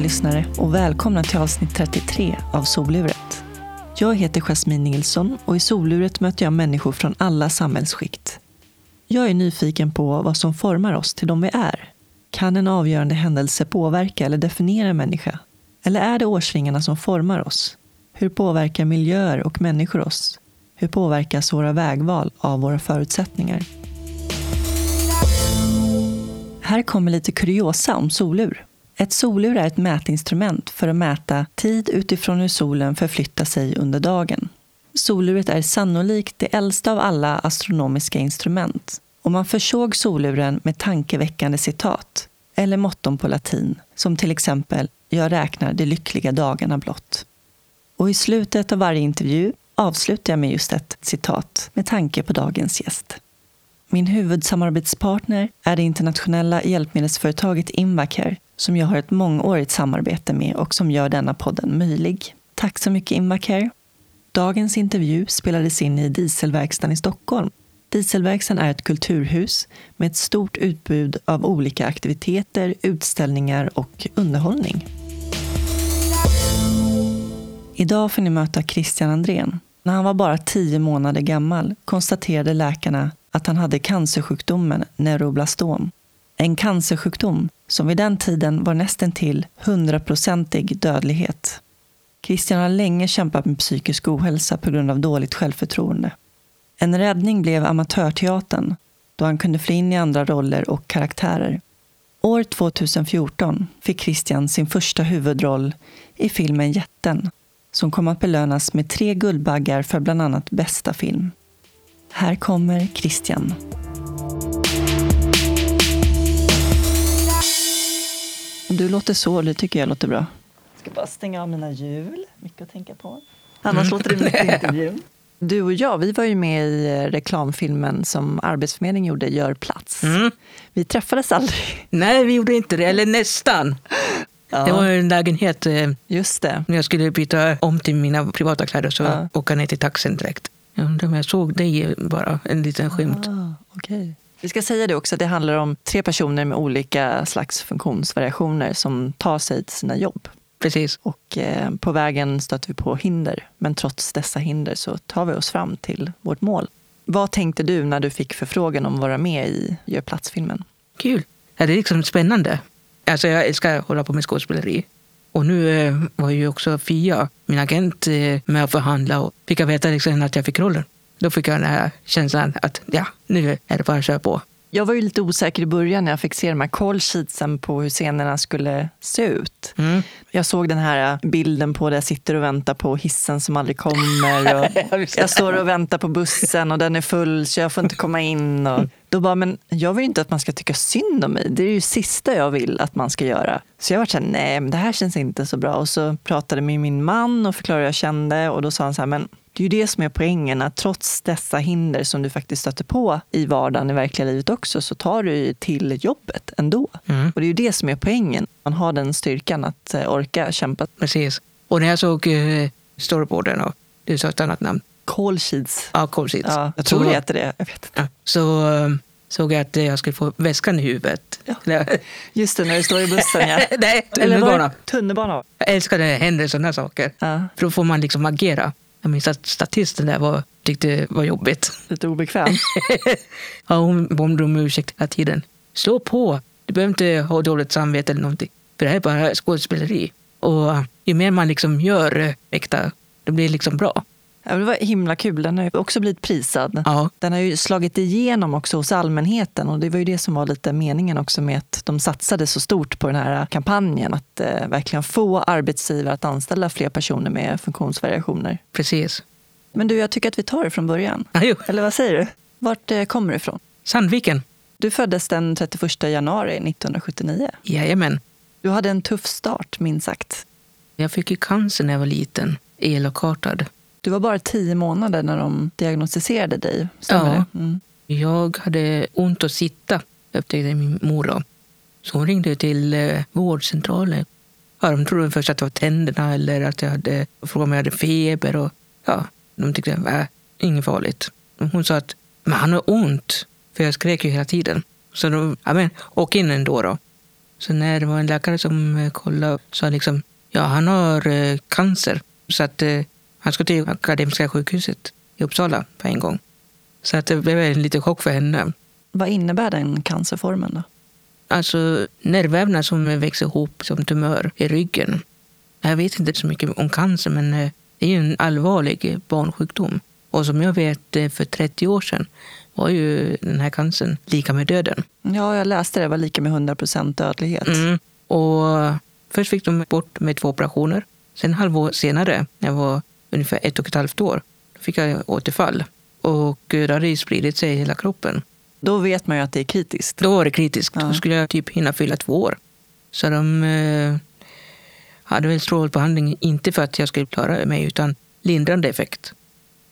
lyssnare och välkomna till avsnitt 33 av Soluret. Jag heter Jasmine Nilsson och i Soluret möter jag människor från alla samhällsskikt. Jag är nyfiken på vad som formar oss till de vi är. Kan en avgörande händelse påverka eller definiera en människa? Eller är det årsringarna som formar oss? Hur påverkar miljöer och människor oss? Hur påverkas våra vägval av våra förutsättningar? Här kommer lite kuriosa om solur. Ett solur är ett mätinstrument för att mäta tid utifrån hur solen förflyttar sig under dagen. Soluret är sannolikt det äldsta av alla astronomiska instrument och man försåg soluren med tankeväckande citat eller motton på latin, som till exempel ”Jag räknar de lyckliga dagarna blott”. Och i slutet av varje intervju avslutar jag med just ett citat med tanke på dagens gäst. Min huvudsamarbetspartner är det internationella hjälpmedelsföretaget Invacare som jag har ett mångårigt samarbete med och som gör denna podden möjlig. Tack så mycket Invacare! Dagens intervju spelades in i Dieselverkstan i Stockholm. Dieselverkstan är ett kulturhus med ett stort utbud av olika aktiviteter, utställningar och underhållning. Idag får ni möta Christian Andrén. När han var bara tio månader gammal konstaterade läkarna att han hade cancersjukdomen neuroblastom. En cancersjukdom som vid den tiden var nästan till hundraprocentig dödlighet. Christian har länge kämpat med psykisk ohälsa på grund av dåligt självförtroende. En räddning blev amatörteatern då han kunde fly in i andra roller och karaktärer. År 2014 fick Christian sin första huvudroll i filmen Jätten som kom att belönas med tre Guldbaggar för bland annat bästa film. Här kommer Christian. Du låter så, det tycker jag låter bra. Jag ska bara stänga av mina hjul. Mycket att tänka på. Annars mm. låter det mitt i intervjun. Du och jag, vi var ju med i eh, reklamfilmen som Arbetsförmedlingen gjorde, Gör plats. Mm. Vi träffades aldrig. Nej, vi gjorde inte det. Eller nästan. Ja. Det var en lägenhet. Eh, Just det. När jag skulle byta om till mina privata kläder så ja. åka ner till taxin direkt. Jag undrar om jag såg dig bara, en liten skymt. Ah, okay. Vi ska säga det också, det handlar om tre personer med olika slags funktionsvariationer som tar sig till sina jobb. Precis. Och eh, på vägen stöter vi på hinder, men trots dessa hinder så tar vi oss fram till vårt mål. Vad tänkte du när du fick förfrågan om att vara med i Gör plats-filmen? Kul! Ja, det är liksom spännande. Alltså jag älskar att hålla på med skådespeleri. Och nu eh, var ju också Fia, min agent, eh, med att förhandla och fick jag veta liksom att jag fick rollen. Då fick jag den här känslan att ja, nu är det bara att köra på. Jag var ju lite osäker i början när jag fick se de här call sheetsen på hur scenerna skulle se ut. Mm. Jag såg den här bilden på där jag sitter och väntar på hissen som aldrig kommer. Och jag står och väntar på bussen och den är full så jag får inte komma in. Och då bara, men jag vill inte att man ska tycka synd om mig. Det är ju sista jag vill att man ska göra. Så jag var så här, nej men det här känns inte så bra. Och så pratade med min man och förklarade hur jag kände och då sa han så här, men det är ju det som är poängen, att trots dessa hinder som du faktiskt stöter på i vardagen, i verkliga livet också, så tar du till jobbet ändå. Mm. Och det är ju det som är poängen. Man har den styrkan att eh, orka kämpa. Precis. Och när jag såg uh, storyboarden, och du sa ett annat namn. Call sheets. Ja, call sheets. Ja, jag tror så, det heter det. Jag vet inte. Ja, så um, såg jag att jag skulle få väskan i huvudet. Ja. Just det, när du står i bussen. Ja. Nej, tunnelbana. tunnelbana. Jag älskar när det händer sådana saker. Ja. För då får man liksom agera. Jag minns att statisten där var, tyckte det var jobbigt. Lite obekväm. ja, hon bad om ursäkt hela tiden. Stå på! Du behöver inte ha dåligt samvete eller någonting. För det här är bara skådespeleri. Och ju mer man liksom gör äkta, det blir liksom bra. Det var himla kul. Den har ju också blivit prisad. Ja. Den har ju slagit igenom också hos allmänheten och det var ju det som var lite meningen också med att de satsade så stort på den här kampanjen. Att eh, verkligen få arbetsgivare att anställa fler personer med funktionsvariationer. Precis. Men du, jag tycker att vi tar det från början. Ja, Eller vad säger du? Vart eh, kommer du ifrån? Sandviken. Du föddes den 31 januari 1979. Jajamän. Du hade en tuff start, minst sagt. Jag fick ju cancer när jag var liten, elakartad. Du var bara tio månader när de diagnostiserade dig. Stämmer ja. Mm. Jag hade ont att sitta, upptäckte min mor. Då. Så hon ringde till eh, vårdcentralen. Ja, de trodde först att det var tänderna eller att jag hade frågade om jag hade feber. Och, ja, de tyckte att det inget farligt. Hon sa att men han har ont, för jag skrek ju hela tiden. Så de, ja men, åk in ändå då. Så när det var en läkare som eh, kollade sa liksom, ja han har eh, cancer. Så att eh, han ska till Akademiska sjukhuset i Uppsala på en gång. Så att det blev en liten chock för henne. Vad innebär den cancerformen då? Alltså nervvävnad som växer ihop som tumör i ryggen. Jag vet inte så mycket om cancer, men eh, det är ju en allvarlig barnsjukdom. Och som jag vet eh, för 30 år sedan var ju den här cancern lika med döden. Ja, jag läste det. Det var lika med 100 procent dödlighet. Mm. Och först fick de bort med två operationer. Sen halvår senare, när jag var ungefär ett och ett halvt år, då fick jag återfall. Och eh, då hade det spridit sig i hela kroppen. Då vet man ju att det är kritiskt. Då var det kritiskt. Ja. Då skulle jag typ hinna fylla två år. Så de eh, hade väl strålbehandling, inte för att jag skulle klara mig, utan lindrande effekt.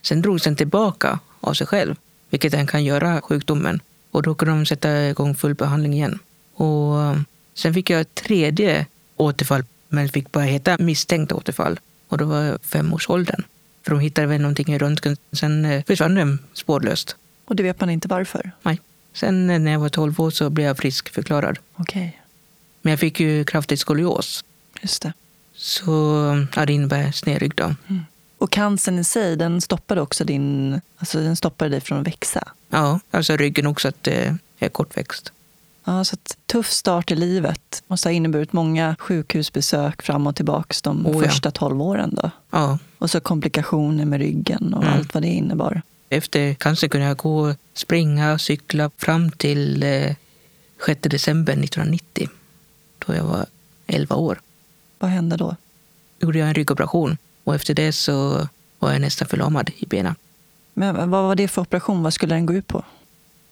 Sen drogs den tillbaka av sig själv, vilket den kan göra, sjukdomen. Och då kunde de sätta igång full behandling igen. Och eh, sen fick jag ett tredje återfall, men det fick bara heta misstänkt återfall. Och då var jag femårsåldern. För de hittade väl någonting i röntgen. Sen eh, försvann den spårlöst. Och det vet man inte varför. Nej. Sen eh, när jag var 12 år så blev jag friskförklarad. Okej, Men jag fick ju kraftig skolios. just det. Så ja, det innebär snedrygg då. Och cancern i sig, den stoppade också din... Alltså den stoppade dig från att växa. Ja, alltså ryggen också att det är kortväxt. Ja, så tuff start i livet. Måste ha inneburit många sjukhusbesök fram och tillbaka de Oh, ja. första 12 åren. Då. Ja, Och så komplikationer med ryggen och Mm. allt vad det innebar. efter cancer kunde jag gå, springa, cykla fram till eh, 6 december 1990. Då jag var 11 år. Vad hände? Då gjorde jag en ryggoperation och efter det så var jag nästan förlamad i benen. Men vad var det för operation? Vad skulle den gå ut på?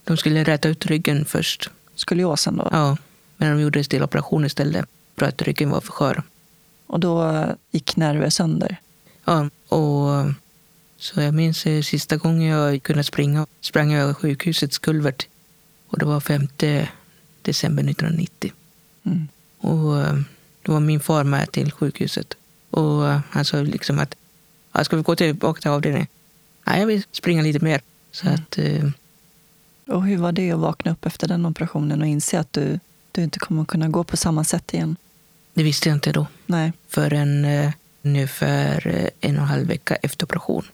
De skulle räta ut ryggen först. Skoliosen då? Ja, men de gjorde en stelоperation istället för att ryggen var för skör. Och då gick nerver sönder? Ja, och så jag minns eh, sista gången jag kunde springa sprang jag över sjukhusets kulvert. Och det var 5 december 1990. Mm. Och eh, då var min far med till sjukhuset. Och eh, han sa liksom att ska vi gå tillbaka till avdelningen? Nej, jag vill springa lite mer. Så Mm. att, eh, Och hur var det att vakna upp efter den operationen och inse att du, du inte kommer kunna gå på samma sätt igen? det visste jag inte då. Nej. Förrän eh, ungefär eh, en och en halv vecka efter operation.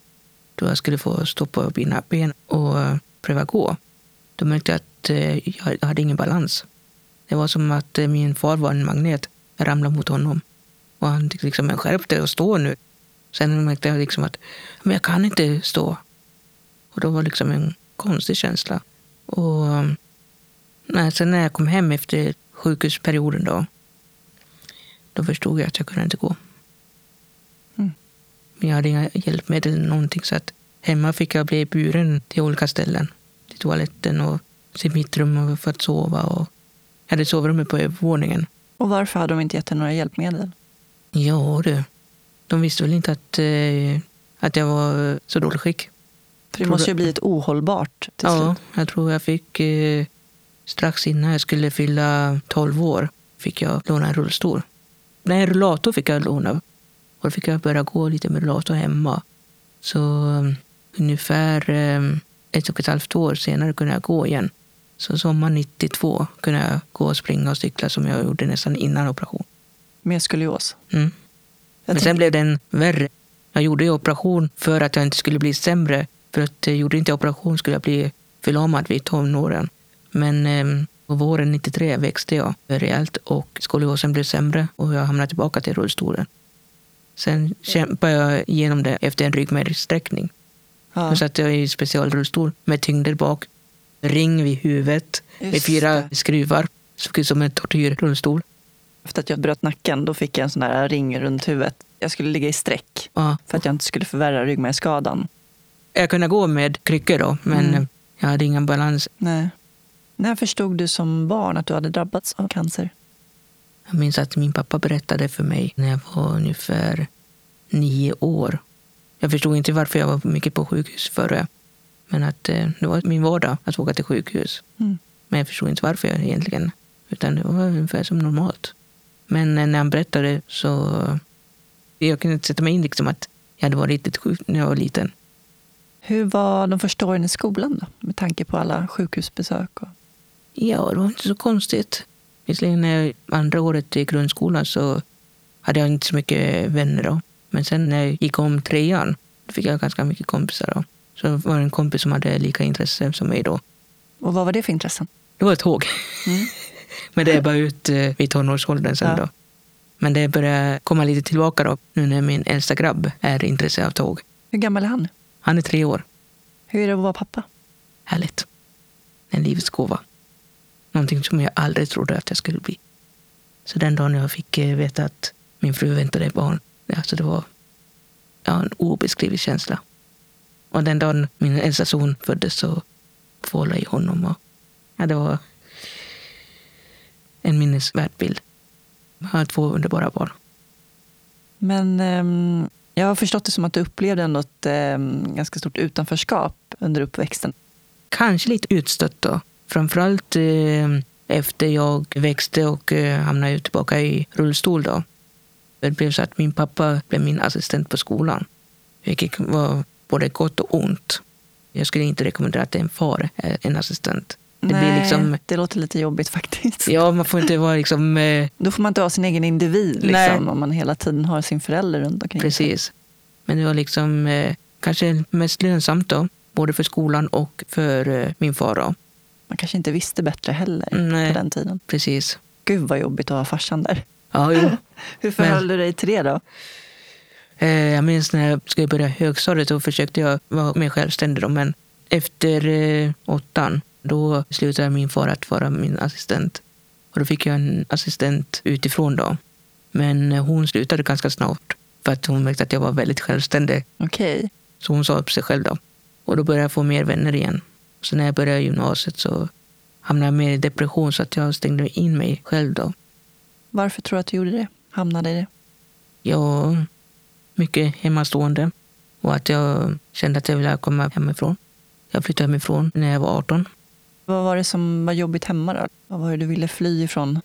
Då jag skulle få stå på mina ben och eh, pröva gå. Då märkte jag att eh, jag hade ingen balans. Det var som att eh, min far var en magnet. Jag ramlade mot honom. Och han tyckte liksom, skärp dig och stå nu. Sen märkte jag liksom att men jag kan inte stå. Och då var det liksom en konstig känsla. Och eh, nej, sen när jag kom hem efter sjukhusperioden då, då förstod jag att jag kunde inte gå. Mm. Jag hade inga hjälpmedel eller någonting så att hemma fick jag bli buren till olika ställen. Till toaletten och till mitt rum för att sova. Och jag hade sovrummet på övervåningen. Och varför hade de inte gett dig några hjälpmedel? Ja du, de visste väl inte att, eh, att jag var så dålig skick. För det måste ju blivit ohållbart till Ja, slut. jag tror jag fick eh, strax innan jag skulle fylla 12 år fick jag låna en rullstol. Nej, en rullator fick jag låna. Och då fick jag börja gå lite med rullator hemma. Så um, ungefär um, ett och ett halvt år senare kunde jag gå igen. Så sommaren 92 kunde jag gå och springa och cykla som jag gjorde nästan innan operation. Med skolios. Mm. Men sen blev den värre. Jag gjorde ju operation för att jag inte skulle bli sämre. För att eh, gjorde inte operation skulle jag bli förlamad vid tonåren. Men eh, på våren 93 växte jag rejält och skoliosen blev sämre och jag hamnade tillbaka till rullstolen. Sen kämpade jag igenom det efter en ryggmärgssträckning. ja, Då satt jag i specialrullstol med tyngder bak, ring vid huvudet med Just fyra det. skruvar. Såg ut som en tortyrrullstol. Efter att jag bröt nacken då fick jag en sån där ring runt huvudet. Jag skulle ligga i streck Ja. för att jag inte skulle förvärra ryggmärgsskadan. Jag kunde gå med kryckor då, men Mm. jag hade ingen balans. Nej. När förstod du som barn att du hade drabbats av cancer? Jag minns att min pappa berättade för mig när jag var ungefär nio år. Jag förstod inte varför jag var mycket på sjukhus förr. Men att eh, det var min vardag att åka till sjukhus. Mm. Men jag förstod inte varför jag egentligen. Utan det var ungefär som normalt. Men eh, när han berättade så... Jag kunde inte sätta mig in liksom att jag hade varit riktigt sjuk när jag var liten. Hur var de första åren i skolan då? Med tanke på alla sjukhusbesök. Och... Ja, det var inte så konstigt. Visserligen när andra året i grundskolan så hade jag inte så mycket vänner då. Men sen när jag gick om trean fick jag ganska mycket kompisar. Då. Så det var en kompis som hade lika intresse som mig då. Och vad var det för intressen? Det var tåg. Mm. Men det är bara ut eh, vid tonårsåldern sen ja. då. Men det börjar komma lite tillbaka då, nu när min äldsta grabb är intresserad av tåg. Hur gammal är han? Han är tre år. Hur är det att vara pappa? Härligt. En livets gåva. Någonting som jag aldrig trodde att jag skulle bli. Så den dagen jag fick eh, veta att min fru väntade barn, alltså det var ja, en obeskrivlig känsla. Och den dagen min äldsta son föddes så tvålade jag honom. Och, ja, det var en minnesvärd bild. Jag har två underbara barn. Men um, jag har förstått det som att du upplevde ändå ett ehm, ganska stort utanförskap under uppväxten. Kanske lite utstött då. Framförallt eh, efter jag växte och eh, hamnade tillbaka i rullstol. Då. Det blev så att min pappa blev min assistent på skolan. Vilket var både gott och ont. Jag skulle inte rekommendera att en far är en assistent. Det, Nej, liksom, det låter lite jobbigt faktiskt. Ja, man får inte vara liksom... Eh, Då får man inte vara sin egen individ liksom, om man hela tiden har sin förälder runt omkring Precis. Men det var liksom eh, kanske mest lönsamt då, både för skolan och för eh, min far. Då. Man kanske inte visste bättre heller Nej, på den tiden. Precis. Gud vad jobbigt att ha farsan där. Ja, jo. Hur förhöll Men, du dig till det då? Eh, jag minns när jag skulle börja högstadiet så försökte jag vara mer självständig. Då, men efter eh, åttan då slutade min far att vara min assistent. Och då fick jag en assistent utifrån. då. Men hon slutade ganska snart för att hon märkte att jag var väldigt självständig. Okay. Så hon sa upp sig själv. då. Och då började jag få mer vänner igen. Så när jag började gymnasiet så hamnade jag mer i depression så att jag stängde in mig själv. då. Varför tror du att du gjorde det? Hamnade i det? Ja, mycket hemmastående. Och att jag kände att jag ville komma hemifrån. Jag flyttade hemifrån när jag var 18. Vad var det som var jobbigt hemma då? Vad var det du ville fly ifrån?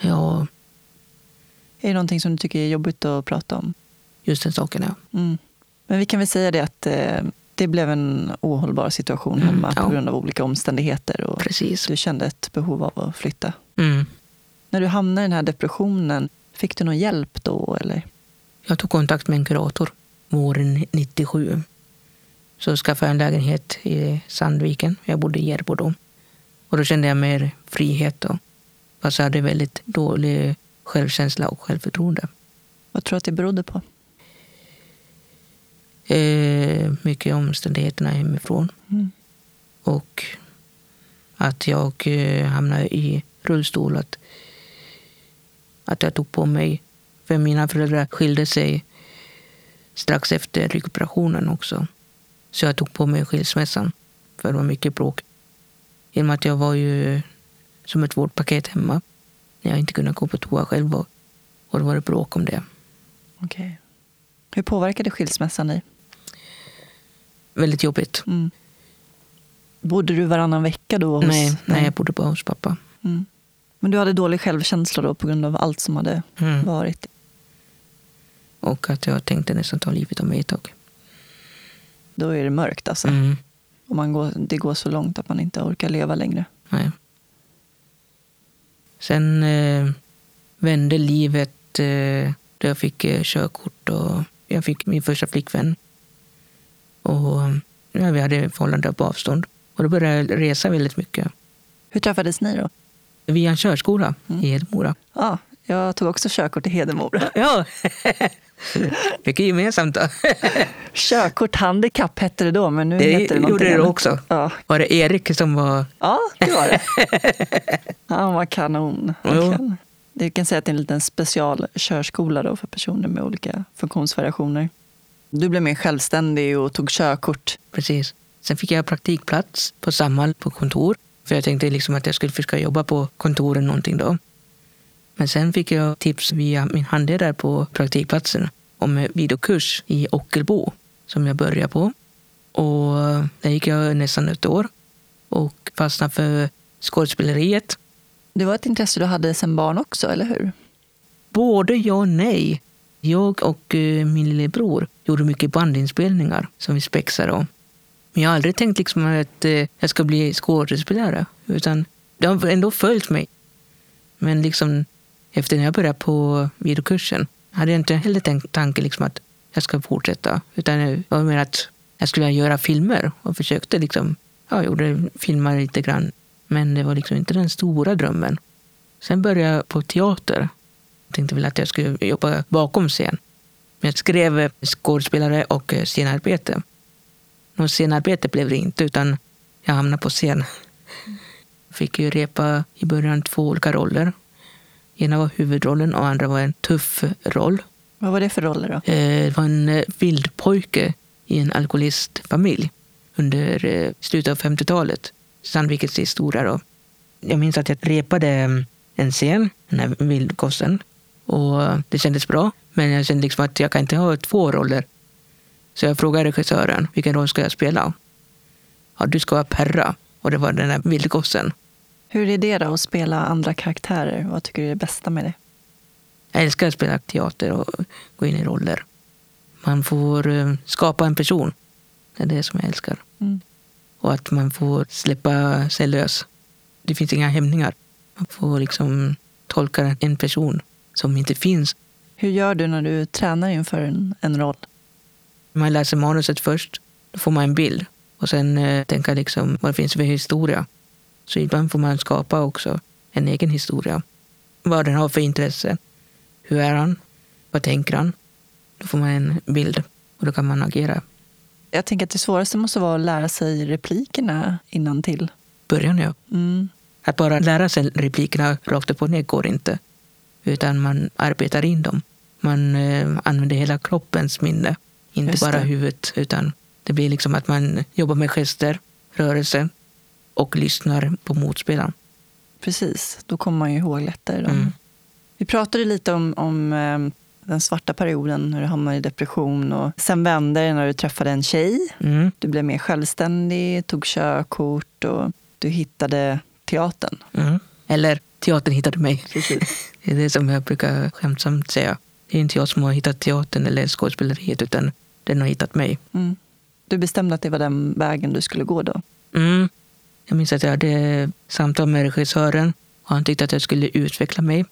Ja... Är det någonting som du tycker är jobbigt att prata om? Just den saken, ja. Mm. Men vi kan väl säga det att eh, det blev en ohållbar situation mm, hemma ja. på grund av olika omständigheter. Och Precis. Du kände ett behov av att flytta. Mm. När du hamnade i den här depressionen, fick du någon hjälp då? Eller? Jag tog kontakt med en kurator våren 97. Så skaffade jag en lägenhet i Sandviken. Jag bodde i Järbo då. Och då kände jag mer frihet. Då. Fast jag hade väldigt dålig självkänsla och självförtroende. Vad tror du att det berodde på? Eh, mycket omständigheterna hemifrån. Mm. Och att jag eh, hamnade i rullstol. Att, att jag tog på mig... För mina föräldrar skilde sig strax efter rekuperationen också. Så jag tog på mig skilsmässan, för det var mycket bråk. I och med att jag var ju som ett vårdpaket hemma. När jag inte kunde gå på toa själv. Och, och då var det bråk om det. Okay. Hur påverkade skilsmässan dig? Väldigt jobbigt. Mm. Bodde du varannan vecka då? Hos... Nej, nej, jag bodde bara hos pappa. Mm. Men du hade dålig självkänsla då på grund av allt som hade mm. varit? Och att jag tänkte nästan ta livet av mig ett tag då är det mörkt. Alltså. Mm. Och man går, det går så långt att man inte orkar leva längre. Nej. Sen eh, vände livet eh, då jag fick eh, körkort och jag fick min första flickvän. Och ja, Vi hade förhållande på avstånd. Och då började jag resa väldigt mycket. Hur träffades ni då? Via en körskola mm. i Hedemora. Ja, jag tog också körkort i Hedemora. Ja, mycket gemensamt. Körkort handikapp hette det då, men nu det heter det gjorde det också. Ja. Var det Erik som var... Ja, det var det. Han var kanon. Han Du kan säga att det är en liten specialkörskola då för personer med olika funktionsvariationer. Du blev mer självständig och tog körkort. Precis. Sen fick jag praktikplats på Samhall på kontor. För jag tänkte liksom att jag skulle försöka jobba på kontoren någonting då. Men sen fick jag tips via min handledare på praktikplatsen om en videokurs i Ockelbo som jag började på. Och där gick jag nästan ett år och fastnade för skådespeleriet. Det var ett intresse du hade sedan barn också, eller hur? Både ja och nej. Jag och eh, min lillebror gjorde mycket bandinspelningar som vi spexade. Men jag har aldrig tänkt liksom att eh, jag ska bli skådespelare. Utan det har ändå följt mig Men liksom, efter när jag började på videokursen hade jag inte heller tänkt tanken liksom att jag ska fortsätta. Utan det var mer att jag skulle göra filmer och försökte liksom, ja, gjorde filmer lite grann. Men det var liksom inte den stora drömmen. Sen började jag på teater. Jag tänkte väl att jag skulle jobba bakom scen. Men Jag skrev skådespelare och scenarbete. Något scenarbete blev det inte, utan jag hamnade på scen. Jag fick ju repa i början två olika roller. Ena var huvudrollen och andra var en tuff roll. Vad var det för roller då? Eh, det var en vildpojke i en alkoholistfamilj under eh, slutet av 50-talet. Sandvikets historia. Då. Jag minns att jag repade en scen, den här vildgossen. Och det kändes bra. Men jag kände liksom att jag kan inte ha två roller. Så jag frågade regissören, vilken roll ska jag spela? Ja, du ska vara Perra. Och det var den där vildgossen. Hur är det då att spela andra karaktärer? Vad tycker du är det bästa med det? Jag älskar att spela teater och gå in i roller. Man får eh, skapa en person. Det är det som jag älskar. Mm. Och att man får släppa sig lös. Det finns inga hämningar. Man får liksom tolka en person som inte finns. Hur gör du när du tränar inför en, en roll? Man läser manuset först. Då får man en bild. Och sen eh, tänka liksom vad det finns för historia. Så ibland får man skapa också en egen historia. Vad den har för intresse. Hur är han? Vad tänker han? Då får man en bild och då kan man agera. Jag tänker att det svåraste måste vara att lära sig replikerna innan till. Början, ja. Mm. Att bara lära sig replikerna rakt upp och ner går inte. Utan man arbetar in dem. Man eh, använder hela kroppens minne. Inte bara huvudet. Utan det blir liksom att man jobbar med gester, rörelse och lyssnar på motspelaren. Precis, då kommer man ju ihåg lättare. Mm. Vi pratade lite om, om eh, den svarta perioden, när du hamnade i depression. Och sen vände det när du träffade en tjej. Mm. Du blev mer självständig, tog körkort och du hittade teatern. Mm. Eller teatern hittade mig. Precis. Det är det som jag brukar skämtsamt säga. Det är inte jag som har hittat teatern eller skådespeleriet, utan den har hittat mig. Mm. Du bestämde att det var den vägen du skulle gå då? Jag minns att jag hade samtal med regissören och han tyckte att jag skulle utveckla mig.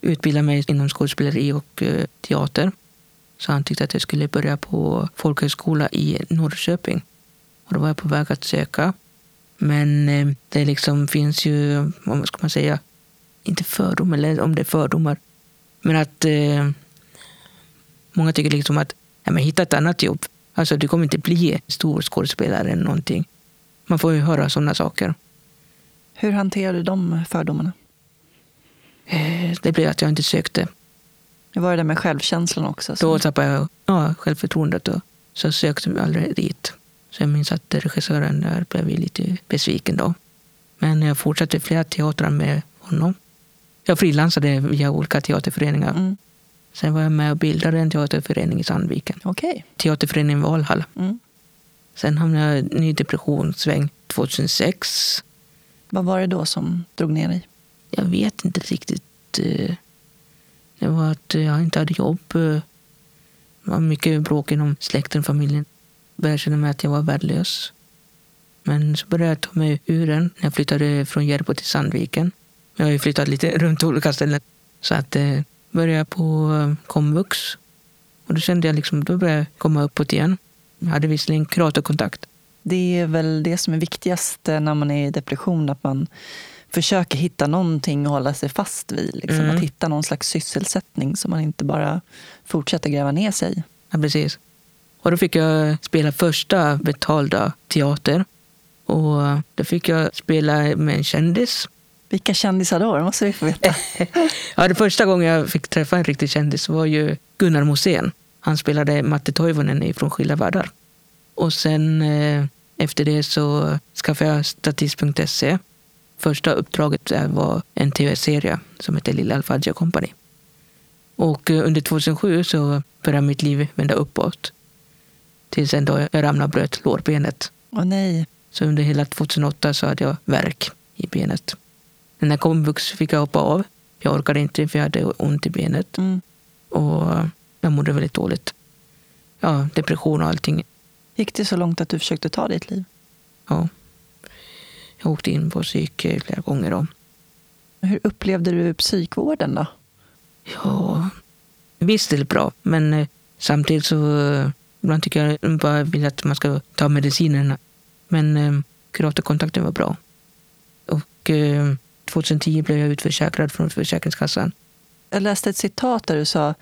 Utbilda mig inom skådespeleri och eh, teater. Så han tyckte att jag skulle börja på folkhögskola i Norrköping. Och då var jag på väg att söka. Men eh, det liksom finns ju, vad ska man säga, inte fördomar, eller om det är fördomar. Men att eh, många tycker liksom att ja, men hitta ett annat jobb. Alltså du kommer inte bli stor skådespelare eller någonting. Man får ju höra sådana saker. Hur hanterar du de fördomarna? Eh, det blev att jag inte sökte. Det var det där med självkänslan också? Så. Då tappade jag ja, självförtroendet och så sökte jag aldrig dit. Så jag minns att regissören där blev lite besviken då. Men jag fortsatte flera teatrar med honom. Jag frilansade via olika teaterföreningar. Mm. Sen var jag med och bildade en teaterförening i Sandviken. Okay. Teaterföreningen Valhall. Mm. Sen hamnade jag i en ny depressionssväng 2006. Vad var det då som drog ner dig? Jag vet inte riktigt. Eh, det var att jag inte hade jobb. Eh, det var mycket bråk inom släkten och familjen. Jag började känna mig att jag var värdelös. Men så började jag ta mig ur den när jag flyttade från Järbo till Sandviken. Jag har ju flyttat lite runt olika ställen. Så att eh, började jag på komvux. Och då kände jag liksom, då började jag komma uppåt igen. Hade visserligen kuratorkontakt. Det är väl det som är viktigast när man är i depression, att man försöker hitta någonting att hålla sig fast vid. Liksom. Mm. Att hitta någon slags sysselsättning så man inte bara fortsätter gräva ner sig. Ja, precis. Och då fick jag spela första betalda teater. Och då fick jag spela med en kändis. Vilka kändisar då? Det måste vi få veta. ja, det första gången jag fick träffa en riktig kändis var ju Gunnar Mosén. Han spelade Matte Toivonen från Skilda världar. Och sen eh, efter det så skaffade jag statist.se. Första uppdraget var en tv-serie som hette Lilla Alfadja Company. Och eh, under 2007 så började mitt liv vända uppåt. Tills en dag jag ramlade och bröt lårbenet. Åh nej. Så under hela 2008 så hade jag värk i benet. När komvux fick jag hoppa av. Jag orkade inte för jag hade ont i benet. Mm. Och jag mådde väldigt dåligt. Ja, depression och allting. Gick det så långt att du försökte ta ditt liv? Ja. Jag åkte in på psyk flera gånger. Då. Hur upplevde du psykvården då? Ja, visst är det bra, men eh, samtidigt så eh, ibland tycker jag bara vill att man ska ta medicinerna. Men eh, kuratorkontakten var bra. Och eh, 2010 blev jag utförsäkrad från Försäkringskassan. Jag läste ett citat där du sa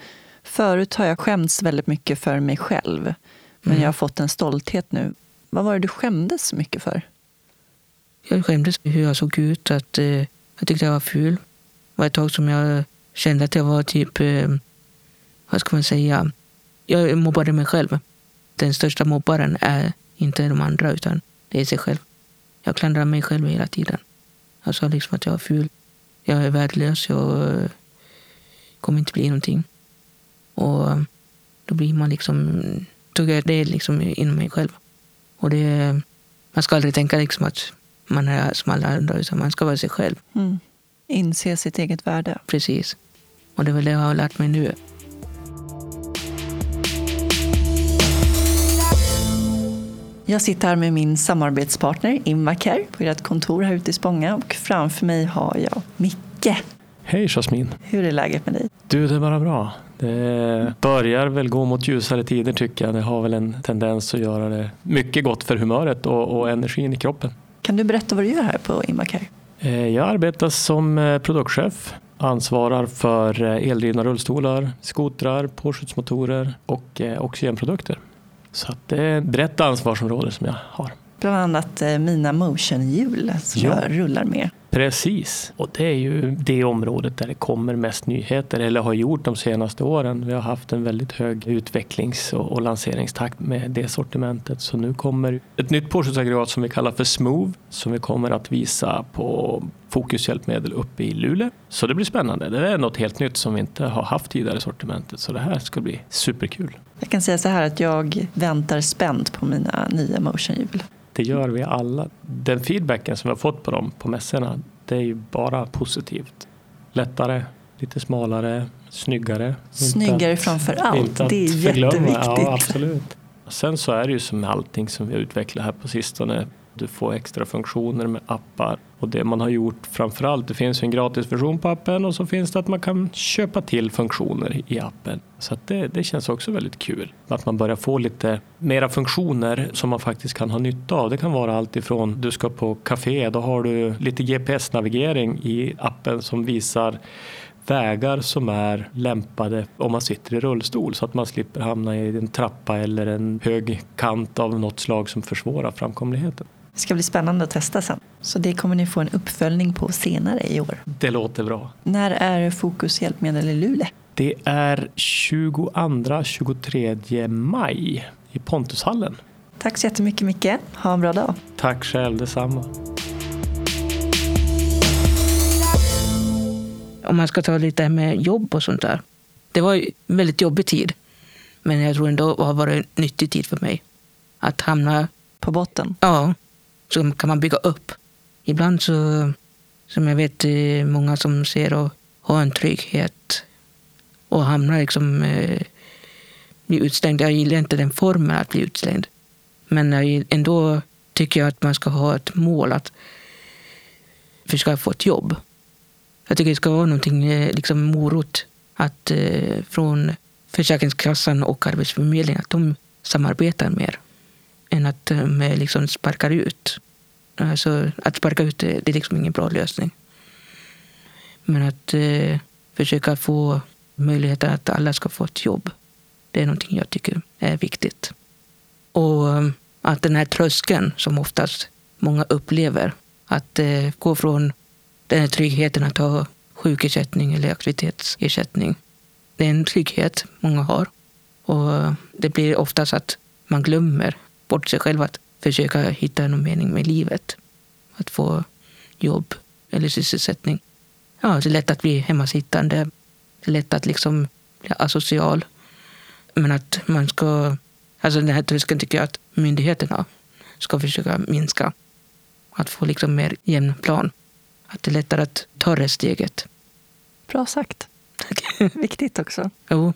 Förut har jag skämts väldigt mycket för mig själv, men Mm. jag har fått en stolthet nu. Vad var det du skämdes så mycket för? Jag skämdes hur jag såg ut, att eh, jag tyckte jag var ful. Det var ett tag som jag kände att jag var typ, eh, vad ska man säga, jag mobbade mig själv. Den största mobbaren är inte de andra, utan det är sig själv. Jag klandrar mig själv hela tiden. Jag sa liksom att jag var ful, jag är värdelös, jag eh, kommer inte bli någonting. Och då blir man liksom, tog jag det liksom inom mig själv. Och det, man ska aldrig tänka liksom att man är som alla andra, utan man ska vara sig själv. Mm. Inse sitt eget värde. Precis. Och det är väl det jag har lärt mig nu. Jag sitter här med min samarbetspartner Invacare på ert kontor här ute i Spånga och framför mig har jag Micke. Hej Jasmin! Hur är läget med dig? Du, det är bara bra. Det börjar väl gå mot ljusare tider tycker jag. Det har väl en tendens att göra det mycket gott för humöret och, och energin i kroppen. Kan du berätta vad du gör här på Invacare? Eh, Jag arbetar som eh, produktchef. Ansvarar för eh, eldrivna rullstolar, skotrar, påskjutsmotorer och oxygenprodukter. Så det är ett brett ansvarsområde som jag har. Bland annat mina motionhjul som Ja. jag rullar med. Precis, och det är ju det området där det kommer mest nyheter eller har gjort de senaste åren. Vi har haft en väldigt hög utvecklings och lanseringstakt med det sortimentet. Så nu kommer ett nytt påskjutsaggregat som vi kallar för Smooth som vi kommer att visa på fokushjälpmedel uppe i Luleå. Så det blir spännande. Det är något helt nytt som vi inte har haft tidigare i sortimentet. Så det här ska bli superkul. Jag kan säga så här att jag väntar spänt på mina nya motionhjul. Det gör vi alla. Den feedbacken som vi har fått på dem på mässorna, det är ju bara positivt. Lättare, lite smalare, snyggare. Snyggare framför allt. Det är jätteviktigt. Ja, absolut. Sen så är det ju som med allting som vi har utvecklat här på sistone. Du får extra funktioner med appar och det man har gjort framförallt, det finns en gratisversion på appen och så finns det att man kan köpa till funktioner i appen. Så att det, det känns också väldigt kul. Att man börjar få lite mera funktioner som man faktiskt kan ha nytta av. Det kan vara allt ifrån du ska på café, då har du lite GPS-navigering i appen som visar vägar som är lämpade om man sitter i rullstol så att man slipper hamna i en trappa eller en hög kant av något slag som försvårar framkomligheten. Det ska bli spännande att testa sen. Så det kommer ni få en uppföljning på senare i år. Det låter bra. När är Fokus hjälpmedel i Luleå? Det är 22-23 maj i Pontushallen. Tack så jättemycket Micke. Ha en bra dag. Tack själv, detsamma. Om man ska ta lite med jobb och sånt där. Det var en väldigt jobbig tid. Men jag tror ändå det har varit en nyttig tid för mig. Att hamna, På botten. ja, så kan man bygga upp. Ibland så, som jag vet eh, många som ser och har en trygghet och hamnar liksom, eh, blir utslängd. Jag gillar inte den formen att bli utslängd. Men jag, ändå tycker jag att man ska ha ett mål att försöka få ett jobb. Jag tycker det ska vara någonting, eh, liksom morot, att eh, från Försäkringskassan och Arbetsförmedlingen att de samarbetar mer än att de liksom sparkar ut. Alltså, att sparka ut eh, det, är liksom ingen bra lösning. Men att eh, försöka få möjligheten att alla ska få ett jobb, det är någonting jag tycker är viktigt. Och eh, att den här tröskeln som oftast många upplever, att eh, gå från den här tryggheten att ha sjukersättning eller aktivitetsersättning. Det är en trygghet många har. Och det blir oftast att man glömmer bort sig själv att försöka hitta någon mening med livet. Att få jobb eller sysselsättning. Ja, det är lätt att bli hemmasittande. Det är lätt att liksom bli asocial. Men att man ska... Alltså den här tröskeln tycker jag att myndigheterna ska försöka minska. Att få liksom mer jämn plan. Att det är lättare att ta det steget. Bra sagt. Viktigt också. Jo,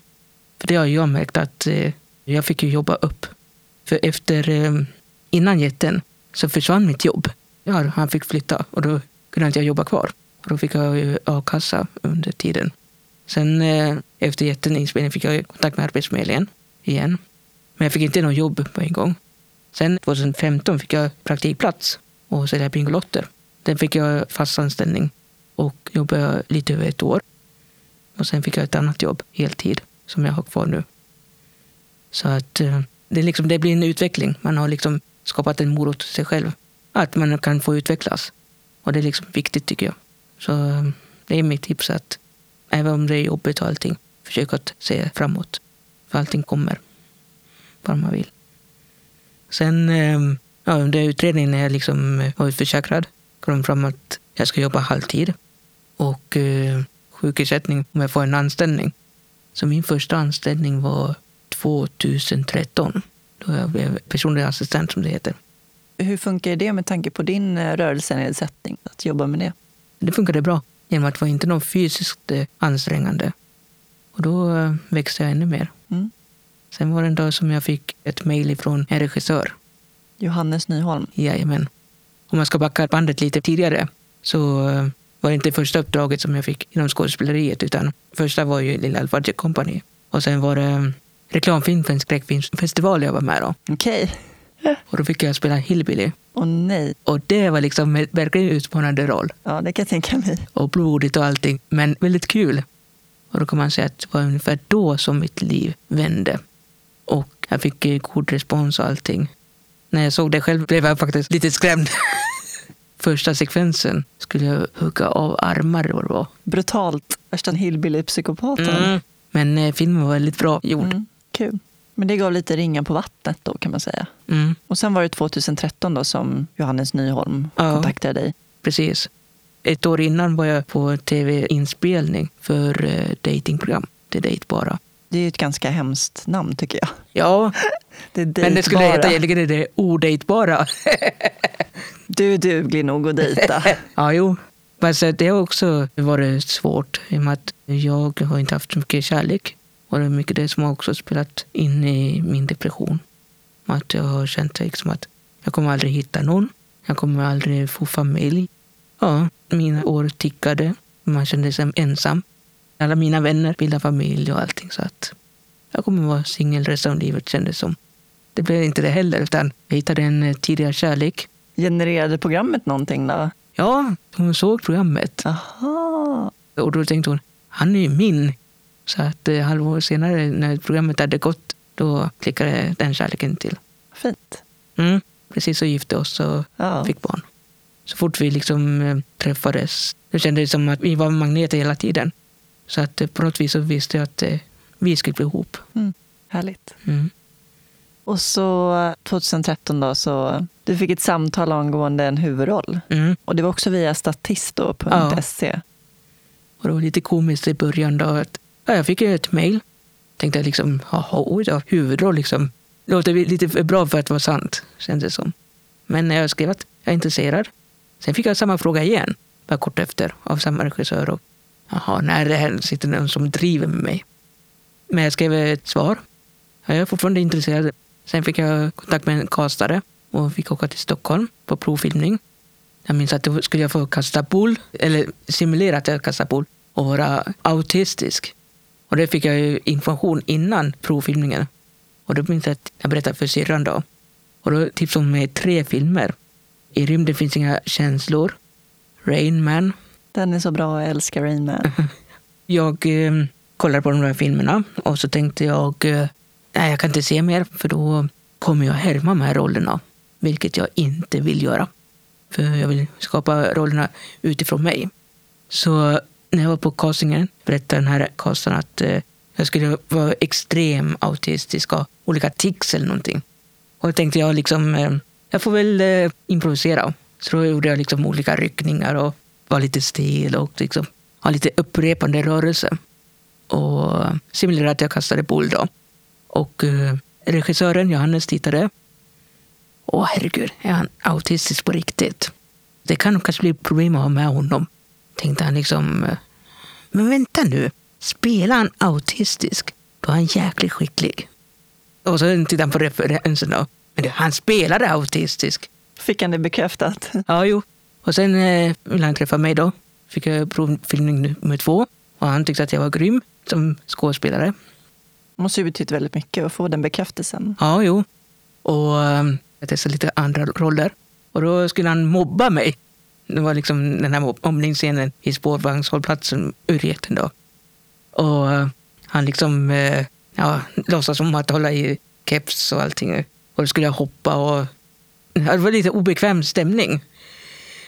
för det har jag märkt att eh, jag fick ju jobba upp. För efter, eh, innan jätten så försvann mitt jobb. Ja, han fick flytta och då kunde inte jag jobba kvar. Och då fick jag eh, a-kassa under tiden. Sen eh, efter jätteinspelningen fick jag kontakt med Arbetsförmedlingen igen. Men jag fick inte något jobb på en gång. Sen 2015 fick jag praktikplats och sälja Bingolotter. Den fick jag fast anställning och jobbade lite över ett år. Och sen fick jag ett annat jobb, heltid, som jag har kvar nu. Så att eh, det, liksom, det blir en utveckling. Man har liksom skapat en morot till sig själv. Att man kan få utvecklas. Och det är liksom viktigt tycker jag. Så eh, det är mitt tips att även om det är jobbigt och allting, försök att se framåt. För allting kommer. Bara man vill. Sen eh, ja, under utredningen när jag liksom eh, var utförsäkrad kom fram att jag ska jobba halvtid. Och eh, sjukersättning om jag får en anställning. Så min första anställning var 2013. Då jag blev personlig assistent som det heter. Hur funkar det med tanke på din eh, rörelsenedsättning, att jobba med det? Det funkade bra genom att det var inte något fysiskt eh, ansträngande. Och då eh, växte jag ännu mer. Mm. Sen var det en dag som jag fick ett mejl från en regissör. Johannes Nyholm. Jajamän. Om man ska backa bandet lite tidigare så var det inte första uppdraget som jag fick inom skådespeleriet utan första var ju Lilla Budget Company. Och sen var det reklamfilm för en skräckfilmsfestival jag var med då. Okej. Och då fick jag spela Hillbilly. Åh nej. Och det var liksom en verkligen utmanande roll. Ja, det kan jag tänka mig. Och blodigt och allting. Men väldigt kul. Och då kan man säga att det var ungefär då som mitt liv vände. Och jag fick eh, god respons och allting. När jag såg det själv blev jag faktiskt lite skrämd. Första sekvensen skulle jag hugga av armar vad det var. Brutalt. Värsta hillbilly-psykopaten. Mm. Men eh, filmen var väldigt bra gjord. Mm, kul. Men det gav lite ringar på vattnet då kan man säga. Mm. Och sen var det 2013 då som Johannes Nyholm Ja. kontaktade dig. Precis. Ett år innan var jag på tv-inspelning för eh, datingprogram. Det är Date bara. Det är ju ett ganska hemskt namn tycker jag. Ja, Det är men det skulle dejtbara. heta egentligen det odejtbara. Du är duglig nog att dejta. ja, jo. Men så det har också varit svårt i och med att jag har inte haft så mycket kärlek. Och det är mycket det som har också spelat in i min depression. Att jag har känt liksom att jag kommer aldrig hitta någon. Jag kommer aldrig få familj. Ja, mina år tickade. Man kände sig ensam. Alla mina vänner bildade familj och allting. Så att jag kommer vara singel resten av livet kändes som. Det blev inte det heller, utan jag hittade en eh, tidigare kärlek. Genererade programmet någonting då? Ja, hon såg programmet. Aha. Och då tänkte hon, han är ju min. Så att eh, halvår senare när programmet hade gått, då klickade den kärleken till. Fint. Mm. Precis så gifte oss och Ja. fick barn. Så fort vi liksom eh, träffades, det kändes som att vi var magneter hela tiden. Så att eh, på något vis så visste jag att eh, vi skulle bli ihop. Mm. Härligt. Mm. Och så 2013 då, så du fick ett samtal angående en huvudroll. Mm. Och det var också via statisto.se. Och det var lite komiskt i början då. Att, ja, jag fick ett mejl. Tänkte jag liksom, jaha, oj då, huvudroll liksom. Låter lite för bra för att vara sant, kändes det som. Men jag skrev att jag är intresserad. Sen fick jag samma fråga igen, bara kort efter, av samma regissör. Och, jaha, när det här sitter någon som driver med mig. Men jag skrev ett svar. Jag är fortfarande intresserad. Sen fick jag kontakt med en castare och fick åka till Stockholm på provfilmning. Jag minns att då skulle jag få kasta boll, eller simulera att jag kastar boll och vara autistisk. Och det fick jag ju information innan provfilmningen. Och då minns jag att jag berättade för syrran då. Och då tipsade hon mig tre filmer. I rymden finns inga känslor. Rain Man. Den är så bra, jag älskar Rain Man. Jag eh, kollade på de där filmerna och så tänkte jag, eh, nej jag kan inte se mer för då kommer jag härma de här rollerna. Vilket jag inte vill göra. För jag vill skapa rollerna utifrån mig. Så när jag var på castingen berättade den här castaren att eh, jag skulle vara extrem autistisk och ha olika tics eller någonting. Och då tänkte jag liksom, eh, jag får väl eh, improvisera. Så då gjorde jag liksom olika ryckningar och var lite stel och liksom ha lite upprepande rörelse. Och simulerade att jag kastade boll då. Och eh, regissören Johannes tittade. Åh herregud, är han autistisk på riktigt? Det kan nog kanske bli problem att ha med honom. Tänkte han liksom. eh, Men vänta nu, spelar han autistisk, då är han jäkligt skicklig. Och så tittade han på referensen då. Men han spelade autistisk. Fick han det bekräftat? Ja, jo. Och sen eh, ville han träffa mig då. fick jag provfilmning nummer två och han tyckte att jag var grym som skådespelare. Det måste ju betytt väldigt mycket att få den bekräftelsen. Ja, jo. Och um, jag testade lite andra roller. Och då skulle han mobba mig. Det var liksom den här mobbningsscenen i spårvagnshållplatsen Urgeten då. Och uh, han liksom uh, ja, låtsas som att hålla i keps och allting. Och då skulle jag hoppa och det var lite obekväm stämning.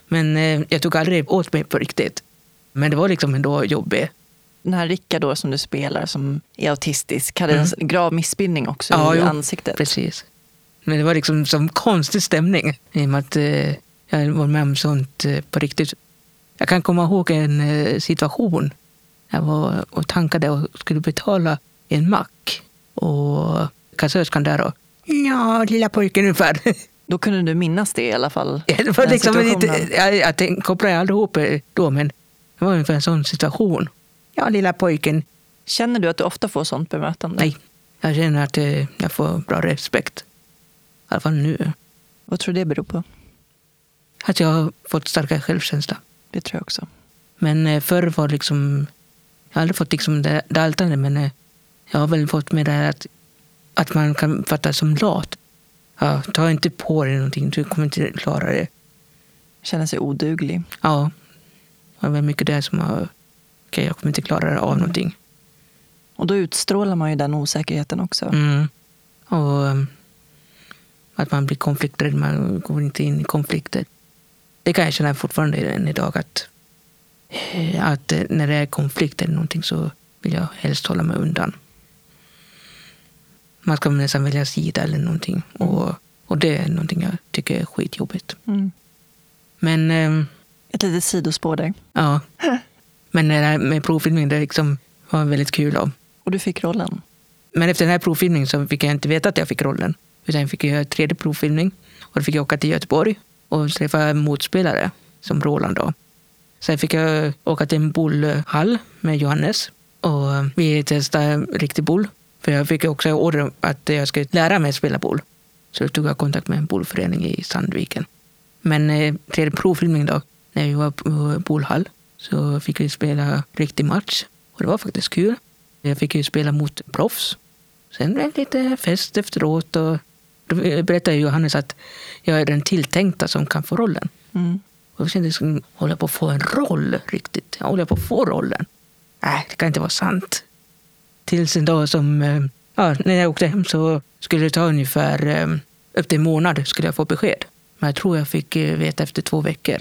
Men uh, jag tog aldrig åt mig på riktigt. Men det var liksom ändå jobbigt. Den här Rickard då som du spelar som är autistisk hade Mm. en grav missbildning också Ja, i jo. ansiktet. Precis. Men det var liksom som konstig stämning i och med att eh, jag var med om sånt eh, på riktigt. Jag kan komma ihåg en eh, situation. Jag var och tankade och skulle betala en mack. Och kassörskan där och ja, lilla pojken ungefär. Då kunde du minnas det i alla fall. Det var liksom lite, jag, jag tänk- kopplade aldrig ihop det då, men det var ungefär en sån situation. Ja, lilla pojken. Känner du att du ofta får sånt bemötande? Nej, jag känner att eh, jag får bra respekt. I alla fall nu. Vad tror du det beror på? Att jag har fått starkare självkänsla. Det tror jag också. Men eh, förr var det liksom... Jag har aldrig fått liksom det daltande, men eh, jag har väl fått med det här att, att man kan fatta som lat. Ja, ta inte på dig någonting, du kommer inte klara det. Känner sig oduglig. Ja, det var mycket det som har... Okej, jag kommer inte klara av någonting. Och då utstrålar man ju den osäkerheten också. Mm. Och um, att man blir konflikträdd, man går inte in i konflikter. Det kan jag känna fortfarande än idag att, att när det är konflikt eller någonting så vill jag helst hålla mig undan. Man ska nästan välja sida eller någonting. Och, och det är någonting jag tycker är skitjobbigt. Mm. Men ehm, Ett litet sidospår där. ja. Men det här med provfilmning, det liksom var väldigt kul. Då. Och du fick rollen. Men efter den här provfilmningen så fick jag inte veta att jag fick rollen. Utan jag fick göra en tredje provfilmning. Och då fick jag åka till Göteborg och träffa motspelare som Roland. Då. Sen fick jag åka till en bullhall med Johannes. Och vi testade riktig bull. För jag fick också order att jag skulle lära mig spela boll. Så då tog jag kontakt med en bollförening i Sandviken. Men eh, tredje provfilmningen då, när vi var på bollhall, så fick vi spela riktig match. Och det var faktiskt kul. Jag fick ju spela mot proffs. Sen blev det lite fest efteråt. Och då berättade Johannes att jag är den tilltänkta som kan få rollen. Mm. Och jag kände som, håller jag på att få en roll riktigt? Jag håller på att få rollen? Nej, det kan inte vara sant. Tills en dag som, eh, ja, när jag åkte hem så skulle det ta ungefär eh, upp till en månad skulle jag få besked. Men jag tror jag fick eh, veta efter två veckor.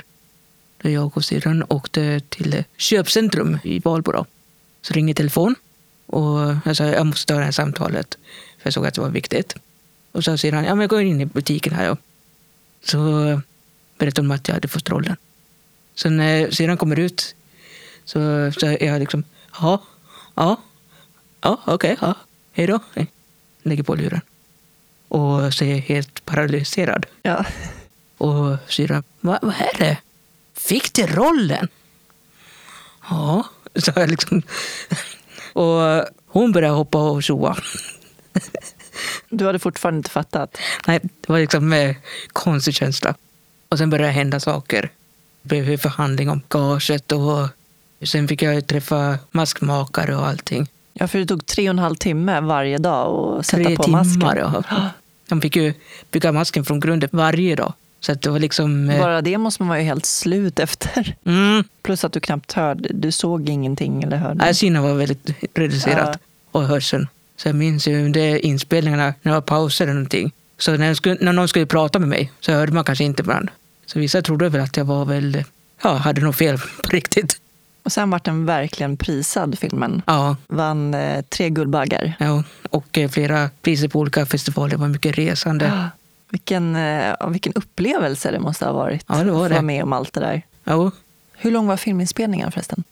Då jag och syrran åkte till köpcentrum i Valbo. Så ringde telefon och jag sa jag måste ta det här samtalet. För jag såg att det var viktigt. Och så sa syrran, ja men jag går in i butiken här. Då. Så berättade de att jag hade fått rollen. Så när syrran kommer ut så, så är jag liksom, ja, ja, ja, okej, ja, hej då. Lägger på luren. Och så är jag helt paralyserad. Ja. Och syrran, Va, vad är det? Fick du rollen? Ja, sa jag liksom. Och hon började hoppa och tjoa. Du hade fortfarande inte fattat. Nej, det var liksom en konstig känsla. Och sen började det hända saker. Det blev förhandling om gaget och sen fick jag träffa maskmakare och allting. Ja, för det tog tre och en halv timme varje dag att sätta Tre på timmar. masken. Ja. De fick ju bygga masken från grunden varje dag. Så det var liksom... eh, Bara det måste man vara helt slut efter. Mm, Plus att du knappt hörde. Du såg ingenting eller hörde. nej, synen var väldigt reducerat. Och hörseln. Så jag minns ju under inspelningarna, när det var pauser eller någonting. Så när, jag skulle, när någon skulle prata med mig så hörde man kanske inte ibland. Så vissa trodde väl att jag var väl, ja, hade något fel på riktigt. Och sen vart den verkligen prisad, filmen. Ja, Vann eh, tre Guldbaggar. ja, och eh, flera priser på olika festivaler. Det var mycket resande. Vilken, eh, ja, vilken upplevelse det måste ha varit. Ja, det var att det. vara med om allt det där. Ja, Hur lång var filminspelningen förresten?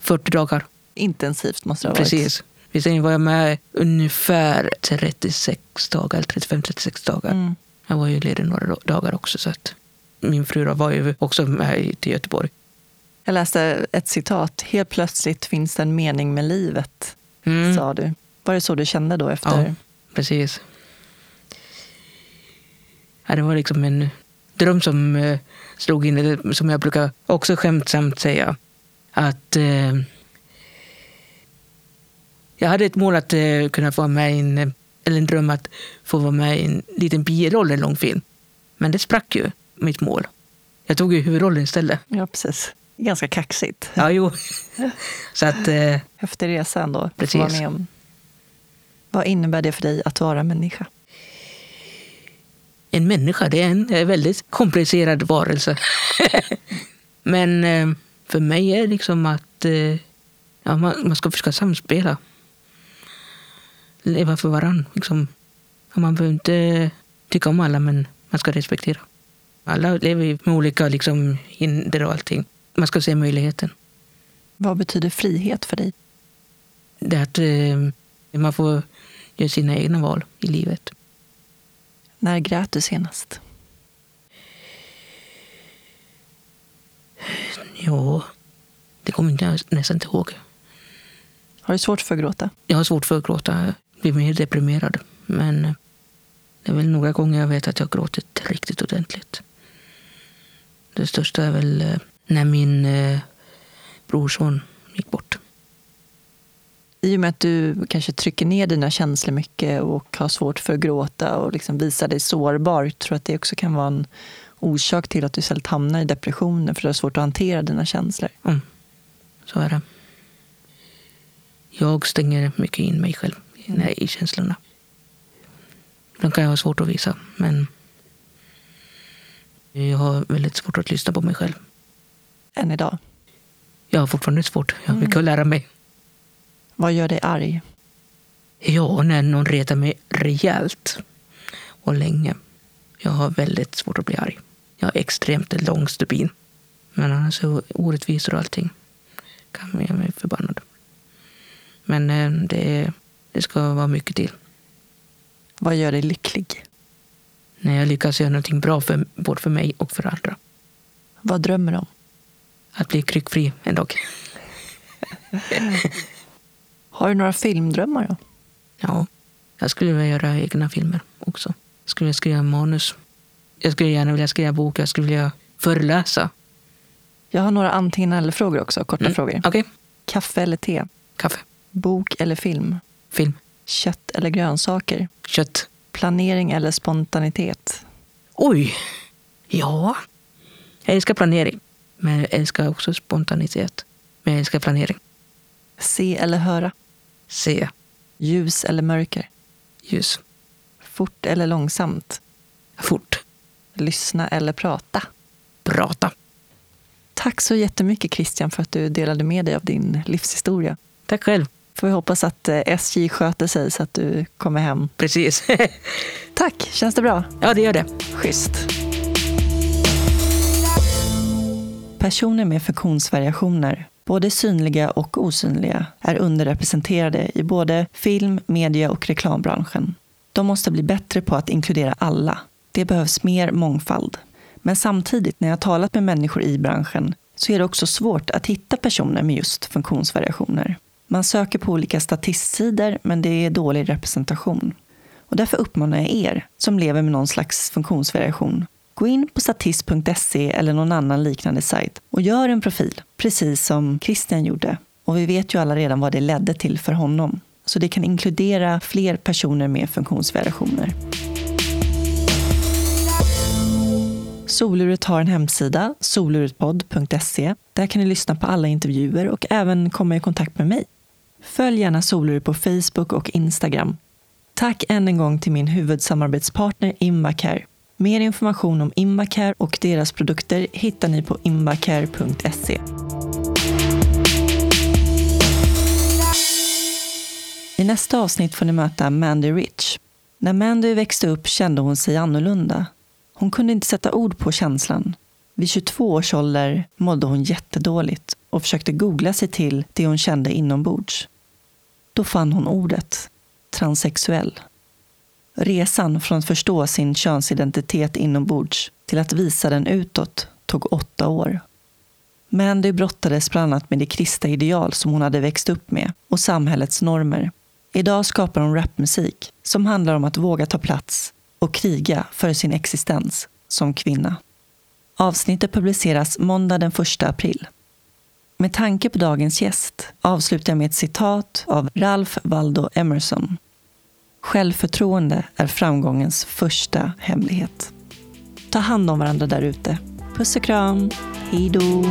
40 dagar. Intensivt måste det ha Precis. Sen var jag med ungefär 36 dagar, eller 35-36 dagar. Mm. Jag var ju ledig några dagar också. Så att min fru var ju också med till Göteborg. Jag läste ett citat. Helt plötsligt finns det en mening med livet, Mm, sa du. Var det så du kände då efter? Ja. precis. Ja, det var liksom en dröm som eh, slog in, som jag brukar också skämtsamt säga. att eh, jag hade ett mål att eh, kunna få med en, eller en dröm att få vara med i en liten biroll i en långfilm. Men det sprack ju, mitt mål. Jag tog ju huvudrollen istället. Ja, precis. Ganska kaxigt. Ja, jo. Så att, eh, Häftig resa ändå. Precis. vara med om. Vad innebär det för dig att vara människa? en människa det är en eh, väldigt komplicerad varelse. Men eh, för mig är det liksom att eh, ja, man, man ska försöka samspela. Leva för varann. Liksom. Man behöver inte tycka om alla, men man ska respektera. Alla lever med olika liksom, hinder och allting. Man ska se möjligheten. Vad betyder frihet för dig? Det är att eh, man får göra sina egna val i livet. När grät du senast? Ja, det kommer inte jag nästan inte ihåg. Har du svårt för att gråta? Jag har svårt för att gråta. Blir mer deprimerad. Men eh, det är väl några gånger jag vet att jag har gråtit riktigt ordentligt. Det största är väl eh, när min eh, brorson gick bort. I och med att du kanske trycker ner dina känslor mycket och har svårt för att gråta och liksom visar dig sårbar, tror du att det också kan vara en orsak till att du istället hamnar i depressioner för du har svårt att hantera dina känslor? Mm. Så är det. Jag stänger mycket in mig själv mm. i känslorna. De kan jag ha svårt att visa, men jag har väldigt svårt att lyssna på mig själv. Än idag. Jag har fortfarande svårt. Jag har mycket att lära mig. Vad gör dig arg? Ja, när någon retar mig rejält och länge. Jag har väldigt svårt att bli arg. Jag har extremt lång stubin. Men annars så orättvisor och allting kan göra mig förbannad. Men eh, det, det ska vara mycket till. Vad gör dig lycklig? När jag lyckas göra någonting bra för, både för mig och för andra. Vad drömmer du om? Att bli kryckfri en dag. Har du några filmdrömmar då? Ja, jag skulle vilja göra egna filmer också. Jag skulle vilja skriva manus. Jag skulle gärna vilja skriva bok. Jag skulle vilja föreläsa. Jag har några antingen eller-frågor också, korta Mm, frågor. Okej, Kaffe eller te? kaffe, Bok eller film? Film, Kött eller grönsaker? kött. Planering eller spontanitet? Oj! Ja. Jag älskar planering. Men jag älskar också spontanitet. Men jag älskar planering. Se eller höra? Se. Ljus eller mörker? Ljus. Fort eller långsamt? Fort. Lyssna eller prata? Prata. Tack så jättemycket Christian för att du delade med dig av din livshistoria. Tack själv. Får vi hoppas att eh, SJ sköter sig så att du kommer hem. Precis. Tack, känns det bra? ja, det gör det. Schysst. Personer med funktionsvariationer, både synliga och osynliga, är underrepresenterade i både film, media och reklambranschen. De måste bli bättre på att inkludera alla. Det behövs mer mångfald. Men samtidigt, när jag talat med människor i branschen, så är det också svårt att hitta personer med just funktionsvariationer. Man söker på olika statistsidor, men det är dålig representation. Och därför uppmanar jag er som lever med någon slags funktionsvariation. Gå in på statist.se eller någon annan liknande sajt och gör en profil, precis som Christian gjorde. Och vi vet ju alla redan vad det ledde till för honom. Så det kan inkludera fler personer med funktionsvariationer. Soluret har en hemsida, soluretpodd.se. Där kan ni lyssna på alla intervjuer och även komma i kontakt med mig. Följ gärna Solur på Facebook och Instagram. Tack än en gång till min huvudsamarbetspartner Invacare. Mer information om Invacare och deras produkter hittar ni på invacare.se. I nästa avsnitt får ni möta Mandy Rich. När Mandy växte upp kände hon sig annorlunda. Hon kunde inte sätta ord på känslan. Vid 22 års ålder mådde hon jättedåligt och försökte googla sig till det hon kände inombords. Då fann hon ordet transsexuell. Resan från att förstå sin könsidentitet inombords till att visa den utåt tog åtta år. Men det brottades bland annat med det kristna ideal som hon hade växt upp med och samhällets normer. Idag skapar hon rapmusik som handlar om att våga ta plats och kriga för sin existens som kvinna. Avsnittet publiceras måndag den 1 april. Med tanke på dagens gäst avslutar jag med ett citat av Ralph Waldo Emerson. Självförtroende är framgångens första hemlighet. Ta hand om varandra där ute. Puss och kram. Hej då!